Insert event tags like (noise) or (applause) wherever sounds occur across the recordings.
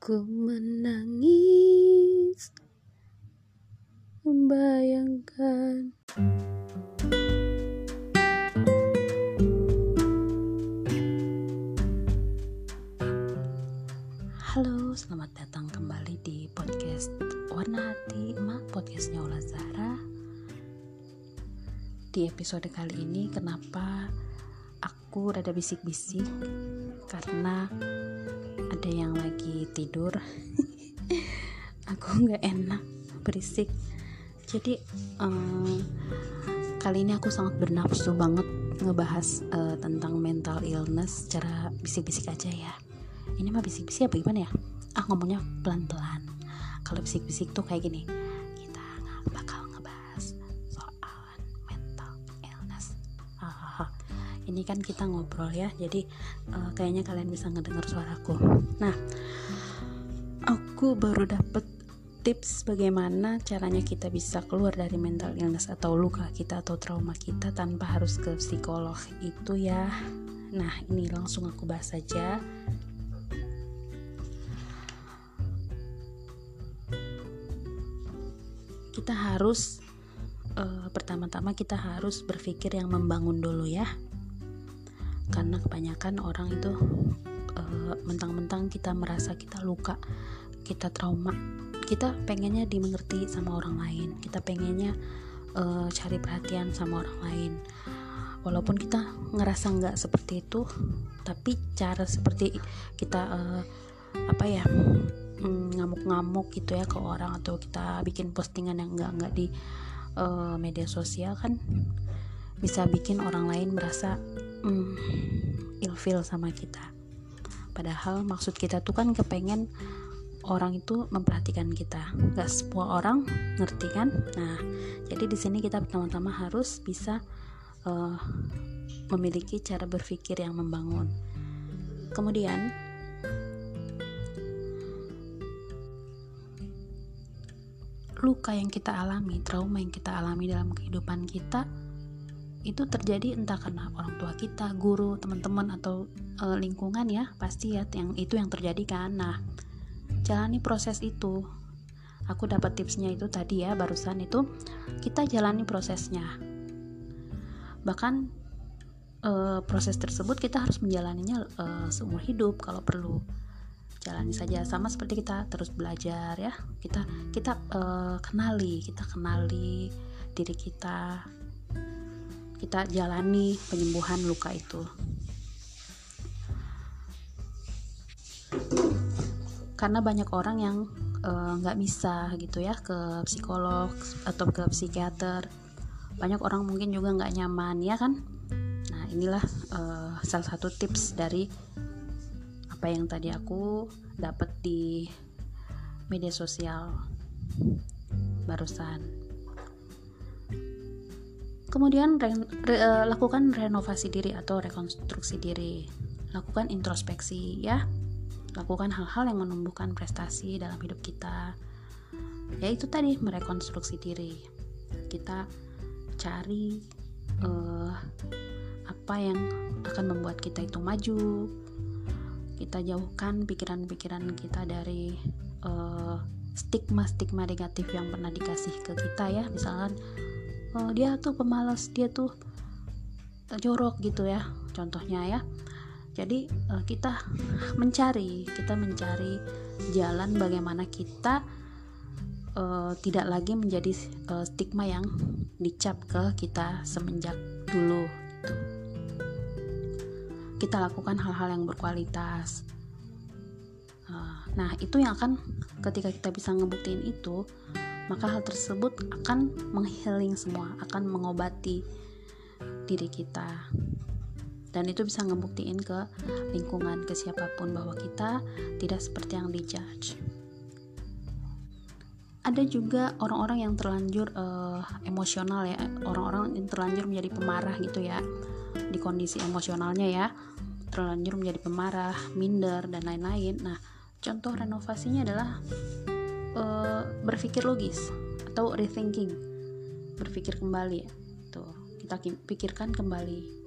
Ku menangis. Membayangkan. Halo, selamat datang kembali di podcast Warna Hati Emak Podcastnya Ola Zara Di episode kali ini kenapa aku rada bisik-bisik? Karena ada yang lagi tidur? (laughs) Aku nggak enak berisik. Jadi um, kali ini aku sangat bernafsu banget ngebahas uh, tentang mental illness secara bisik-bisik aja ya. Ini mah bisik-bisik apa gimana ya? Ah ngomongnya pelan-pelan. Kalau bisik-bisik tuh kayak gini ini kan kita ngobrol ya jadi uh, kayaknya kalian bisa ngedengar suaraku. Nah aku baru dapet tips bagaimana caranya kita bisa keluar dari mental illness atau luka kita atau trauma kita tanpa harus ke psikolog itu ya. Nah ini langsung aku bahas saja kita harus uh, pertama-tama kita harus berpikir yang membangun dulu ya karena kebanyakan orang itu uh, mentang-mentang kita merasa kita luka kita trauma kita pengennya dimengerti sama orang lain kita pengennya uh, cari perhatian sama orang lain. Walaupun kita ngerasa nggak seperti itu tapi cara seperti kita uh, apa ya mm, ngamuk-ngamuk gitu ya ke orang atau kita bikin postingan yang nggak nggak di uh, media sosial kan bisa bikin orang lain merasa mm, ilfil sama kita. Padahal maksud kita tuh kan kepengen orang itu memperhatikan kita. Nggak semua orang ngerti kan? Nah jadi di sini kita pertama-tama harus bisa uh, memiliki cara berpikir yang membangun. Kemudian luka yang kita alami trauma yang kita alami dalam kehidupan kita itu terjadi entah karena orang tua kita, guru, teman-teman atau e, lingkungan ya pasti ya yang itu yang terjadi kan. Nah jalani proses itu. Aku dapat tipsnya itu tadi ya barusan itu kita jalani prosesnya. Bahkan e, proses tersebut kita harus menjalaninya e, seumur hidup kalau perlu. Jalani saja sama seperti kita terus belajar ya. Kita kita e, kenali kita kenali diri kita kita jalani penyembuhan luka itu. Karena banyak orang yang eh, nggak uh, bisa gitu ya ke psikolog atau ke psikiater. Banyak orang mungkin juga nggak nyaman ya kan? Nah inilah uh, salah satu tips dari apa yang tadi aku dapat di media sosial barusan kemudian re, re, uh, lakukan renovasi diri atau rekonstruksi diri. Lakukan introspeksi ya. Lakukan hal-hal yang menumbuhkan prestasi dalam hidup kita. Yaitu tadi merekonstruksi diri. Kita cari uh, apa yang akan membuat kita itu maju. Kita jauhkan pikiran-pikiran kita dari uh, stigma-stigma negatif yang pernah dikasih ke kita ya. Misalkan uh, dia tuh pemalas dia tuh jorok gitu ya contohnya ya jadi uh, kita mencari kita mencari jalan bagaimana kita uh, tidak lagi menjadi uh, stigma yang dicap ke kita semenjak dulu gitu. kita lakukan hal-hal yang berkualitas nah itu yang akan ketika kita bisa ngebuktiin itu maka hal tersebut akan menghealing semua akan mengobati diri kita. Dan itu bisa ngebuktiin ke lingkungan ke siapa pun bahwa kita tidak seperti yang dijudge. Ada juga orang-orang yang terlanjur uh, emosional ya orang-orang yang terlanjur menjadi pemarah gitu ya di kondisi emosionalnya ya. Terlanjur menjadi pemarah minder dan lain-lain. Nah contoh renovasinya adalah uh, berpikir logis atau rethinking berpikir kembali tuh kita pikirkan kembali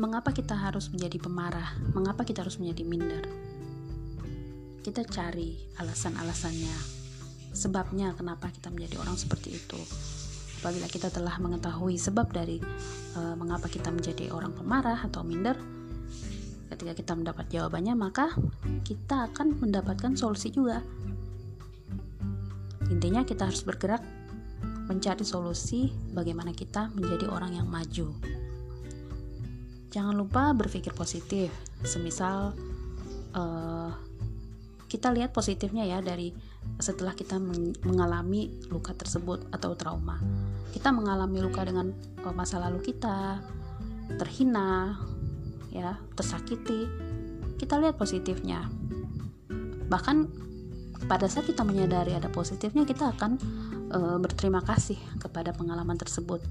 mengapa kita harus menjadi pemarah? Mengapa kita harus menjadi minder? kita cari alasan-alasannya sebabnya kenapa kita menjadi orang seperti itu apabila kita telah mengetahui sebab dari uh, mengapa kita menjadi orang pemarah atau minder ketika kita mendapat jawabannya maka kita akan mendapatkan solusi juga. Intinya kita harus bergerak mencari solusi bagaimana kita menjadi orang yang maju. Jangan lupa berpikir positif. Semisal uh, kita lihat positifnya ya dari setelah kita mengalami luka tersebut atau trauma. Kita mengalami luka dengan uh, masa lalu kita terhina ya tersakiti. Kita lihat positifnya. Bahkan pada saat kita menyadari ada positifnya kita akan e, berterima kasih kepada pengalaman tersebut.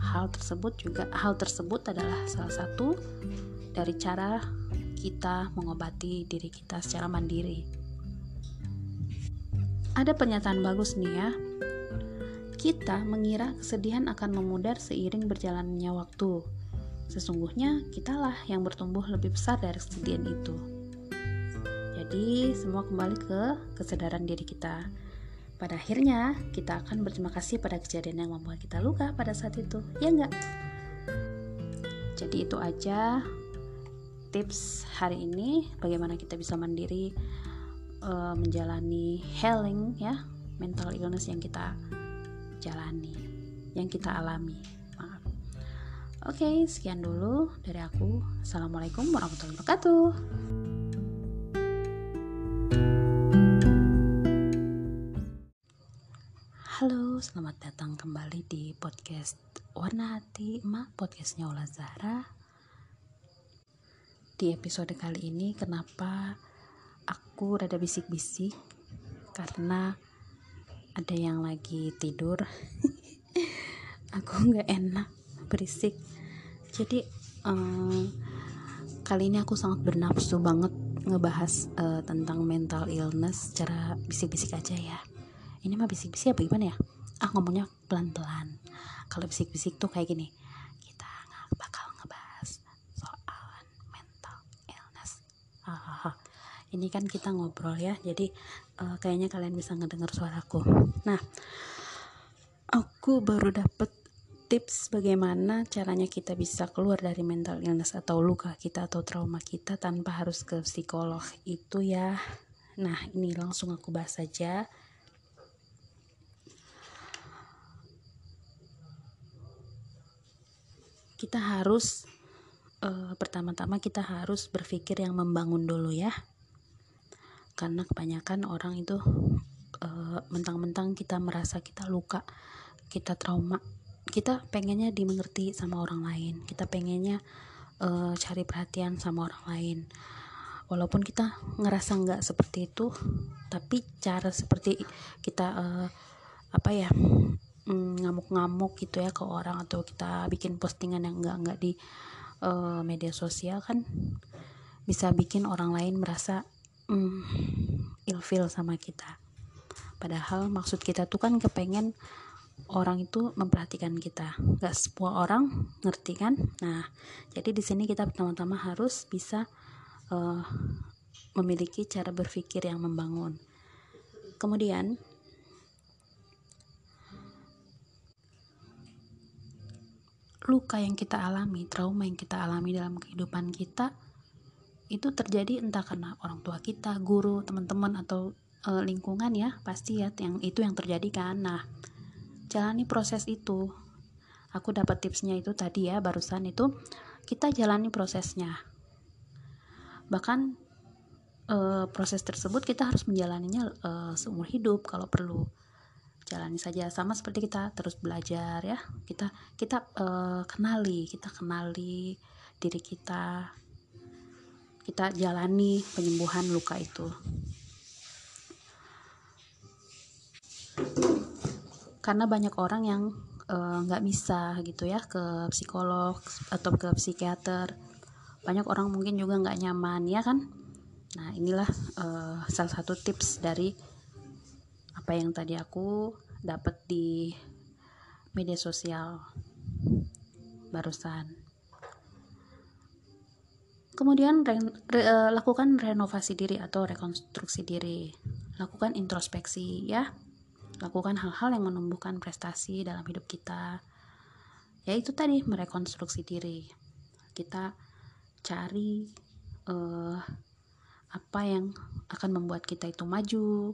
Hal tersebut juga hal tersebut adalah salah satu dari cara kita mengobati diri kita secara mandiri. Ada pernyataan bagus nih ya. Kita mengira kesedihan akan memudar seiring berjalannya waktu Sesungguhnya kitalah yang bertumbuh lebih besar dari kesedihan itu. Jadi, semua kembali ke kesadaran diri kita. Pada akhirnya, kita akan berterima kasih pada kejadian yang membuat kita luka pada saat itu. Ya enggak? Jadi itu aja tips hari ini bagaimana kita bisa mandiri uh, menjalani healing ya, mental illness yang kita jalani, yang kita alami. Oke, sekian dulu dari aku. Assalamualaikum warahmatullahi wabarakatuh. Halo, selamat datang kembali di podcast Warna Hati Emak, podcastnya Ola Zahra. Di episode kali ini, kenapa aku rada bisik-bisik? Karena ada yang lagi tidur. (laughs) aku nggak enak berisik jadi um, kali ini aku sangat bernafsu banget ngebahas uh, tentang mental illness secara bisik-bisik aja ya. Ini mah bisik-bisik apa gimana ya? Ah ngomongnya pelan-pelan. Kalau bisik-bisik tuh kayak gini kita nggak bakal ngebahas soal mental illness. Ah, ini kan kita ngobrol ya jadi uh, kayaknya kalian bisa ngedengar suaraku. Nah aku baru dapet tips bagaimana caranya kita bisa keluar dari mental illness atau luka kita atau trauma kita tanpa harus ke psikolog itu ya? Nah ini langsung aku bahas saja. Kita harus uh, pertama-tama kita harus berpikir yang membangun dulu ya. Karena kebanyakan orang itu eh, mentang-mentang kita merasa kita luka kita trauma kita pengennya dimengerti sama orang lain. Kita pengennya uh, cari perhatian sama orang lain. Walaupun kita ngerasa nggak seperti itu tapi cara seperti kita uh, apa ya mm, ngamuk-ngamuk gitu ya ke orang atau kita bikin postingan yang nggak nggak di uh, media sosial kan bisa bikin orang lain merasa mm, ilfil sama kita. Padahal maksud kita tuh kan kepengen orang itu memperhatikan kita. Gak semua orang ngerti kan? Nah jadi di sini kita pertama-tama harus bisa uh, memiliki cara berpikir yang membangun. Kemudian luka yang kita alami trauma yang kita alami dalam kehidupan kita itu terjadi entah karena orang tua kita guru teman-teman atau uh, lingkungan ya pasti ya yang itu yang terjadi kan. Nah jalani proses itu. Aku dapat tipsnya itu tadi ya barusan itu. Kita jalani prosesnya. Bahkan e, proses tersebut kita harus menjalaninya e, seumur hidup kalau perlu. Jalani saja sama seperti kita terus belajar ya. Kita kita e, kenali kita kenali diri kita. Kita jalani penyembuhan luka itu karena banyak orang yang eh, nggak uh, bisa gitu ya ke psikolog atau ke psikiater. Banyak orang mungkin juga nggak nyaman ya kan? Nah inilah uh, salah satu tips dari apa yang tadi aku dapat di media sosial barusan. Kemudian re, re, uh, lakukan renovasi diri atau rekonstruksi diri. Lakukan introspeksi ya lakukan hal-hal yang menumbuhkan prestasi dalam hidup kita. Yaitu tadi merekonstruksi diri. Kita cari uh, apa yang akan membuat kita itu maju.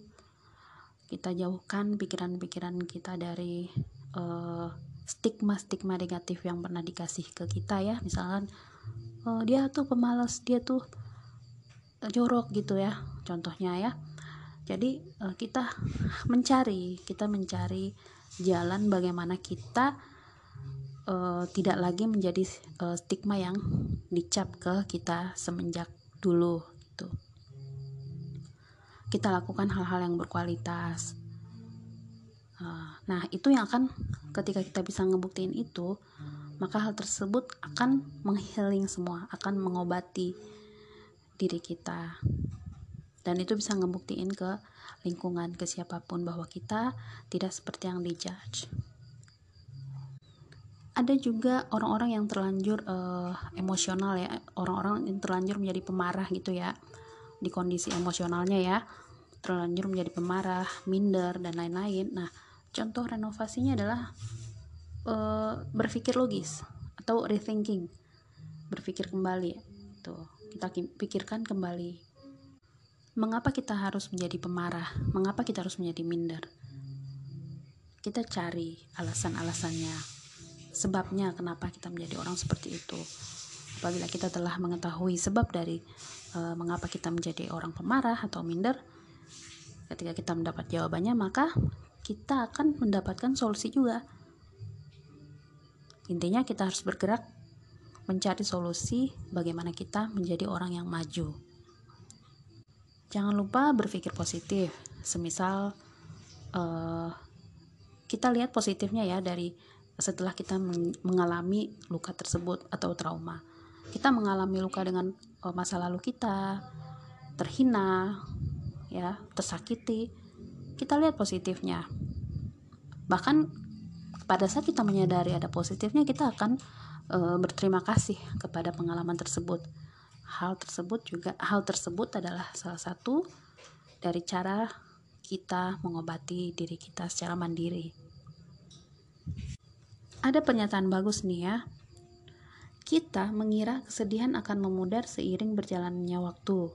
Kita jauhkan pikiran-pikiran kita dari uh, stigma-stigma negatif yang pernah dikasih ke kita ya. Misalkan uh, dia tuh pemalas dia tuh jorok gitu ya. Contohnya ya jadi uh, kita mencari kita mencari jalan bagaimana kita uh, tidak lagi menjadi uh, stigma yang dicap ke kita semenjak dulu gitu. Kita lakukan hal-hal yang berkualitas. Nah itu yang akan ketika kita bisa ngebuktiin itu maka hal tersebut akan menghealing semua akan mengobati diri kita dan itu bisa ngebuktiin ke lingkungan ke siapa pun bahwa kita tidak seperti yang dijudge ada juga orang-orang yang terlanjur uh, emosional ya orang-orang yang terlanjur menjadi pemarah gitu ya di kondisi emosionalnya ya terlanjur menjadi pemarah, minder dan lain-lain. Nah, contoh renovasinya adalah uh, berpikir logis atau rethinking, berpikir kembali. Tuh, kita pikirkan kembali. Mengapa kita harus menjadi pemarah? Mengapa kita harus menjadi minder? Kita cari alasan-alasannya, sebabnya kenapa kita menjadi orang seperti itu. Apabila kita telah mengetahui sebab dari uh, mengapa kita menjadi orang pemarah atau minder ketika kita mendapat jawabannya maka kita akan mendapatkan solusi juga intinya kita harus bergerak mencari solusi bagaimana kita menjadi orang yang maju jangan lupa berpikir positif. Semisal uh, kita lihat positifnya ya dari setelah kita mengalami luka tersebut atau trauma. Kita mengalami luka dengan uh, masa lalu kita terhina ya tersakiti kita lihat positifnya. Bahkan pada saat kita menyadari ada positifnya kita akan uh, berterima kasih kepada pengalaman tersebut hal tersebut juga hal tersebut adalah salah satu dari cara kita mengobati diri kita secara mandiri ada pernyataan bagus nih ya kita mengira kesedihan akan memudar seiring berjalannya waktu.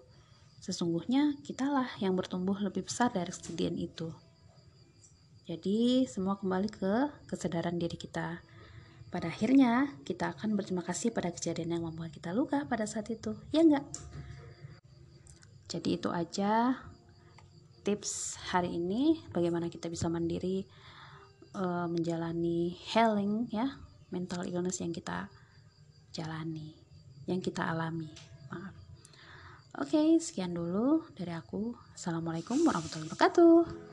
Sesungguhnya kitalah yang bertumbuh lebih besar dari kesedihan itu. Jadi, semua kembali ke kesadaran diri kita. Pada akhirnya, kita akan berterima kasih pada kejadian yang membuat kita luka pada saat itu. Ya enggak? Jadi itu aja tips hari ini bagaimana kita bisa mandiri uh, menjalani healing ya mental illness yang kita jalani, yang kita alami. Maaf. Oke, sekian dulu dari aku. Assalamualaikum warahmatullahi wabarakatuh.